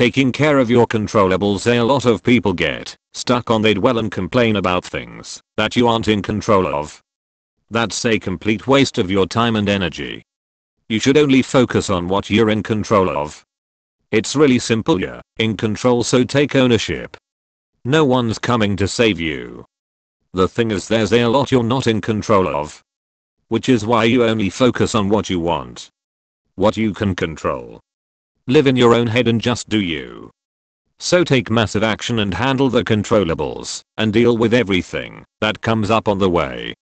Taking care of your controllables a lot of people get stuck on they dwell and complain about things that you aren't in control of. That's a complete waste of your time and energy. You should only focus on what you're in control of. It's really simple you're in control so take ownership. No one's coming to save you. The thing is there's a lot you're not in control of. Which is why you only focus on what you want. What you can control. Live in your own head and just do you. So take massive action and handle the controllables and deal with everything that comes up on the way.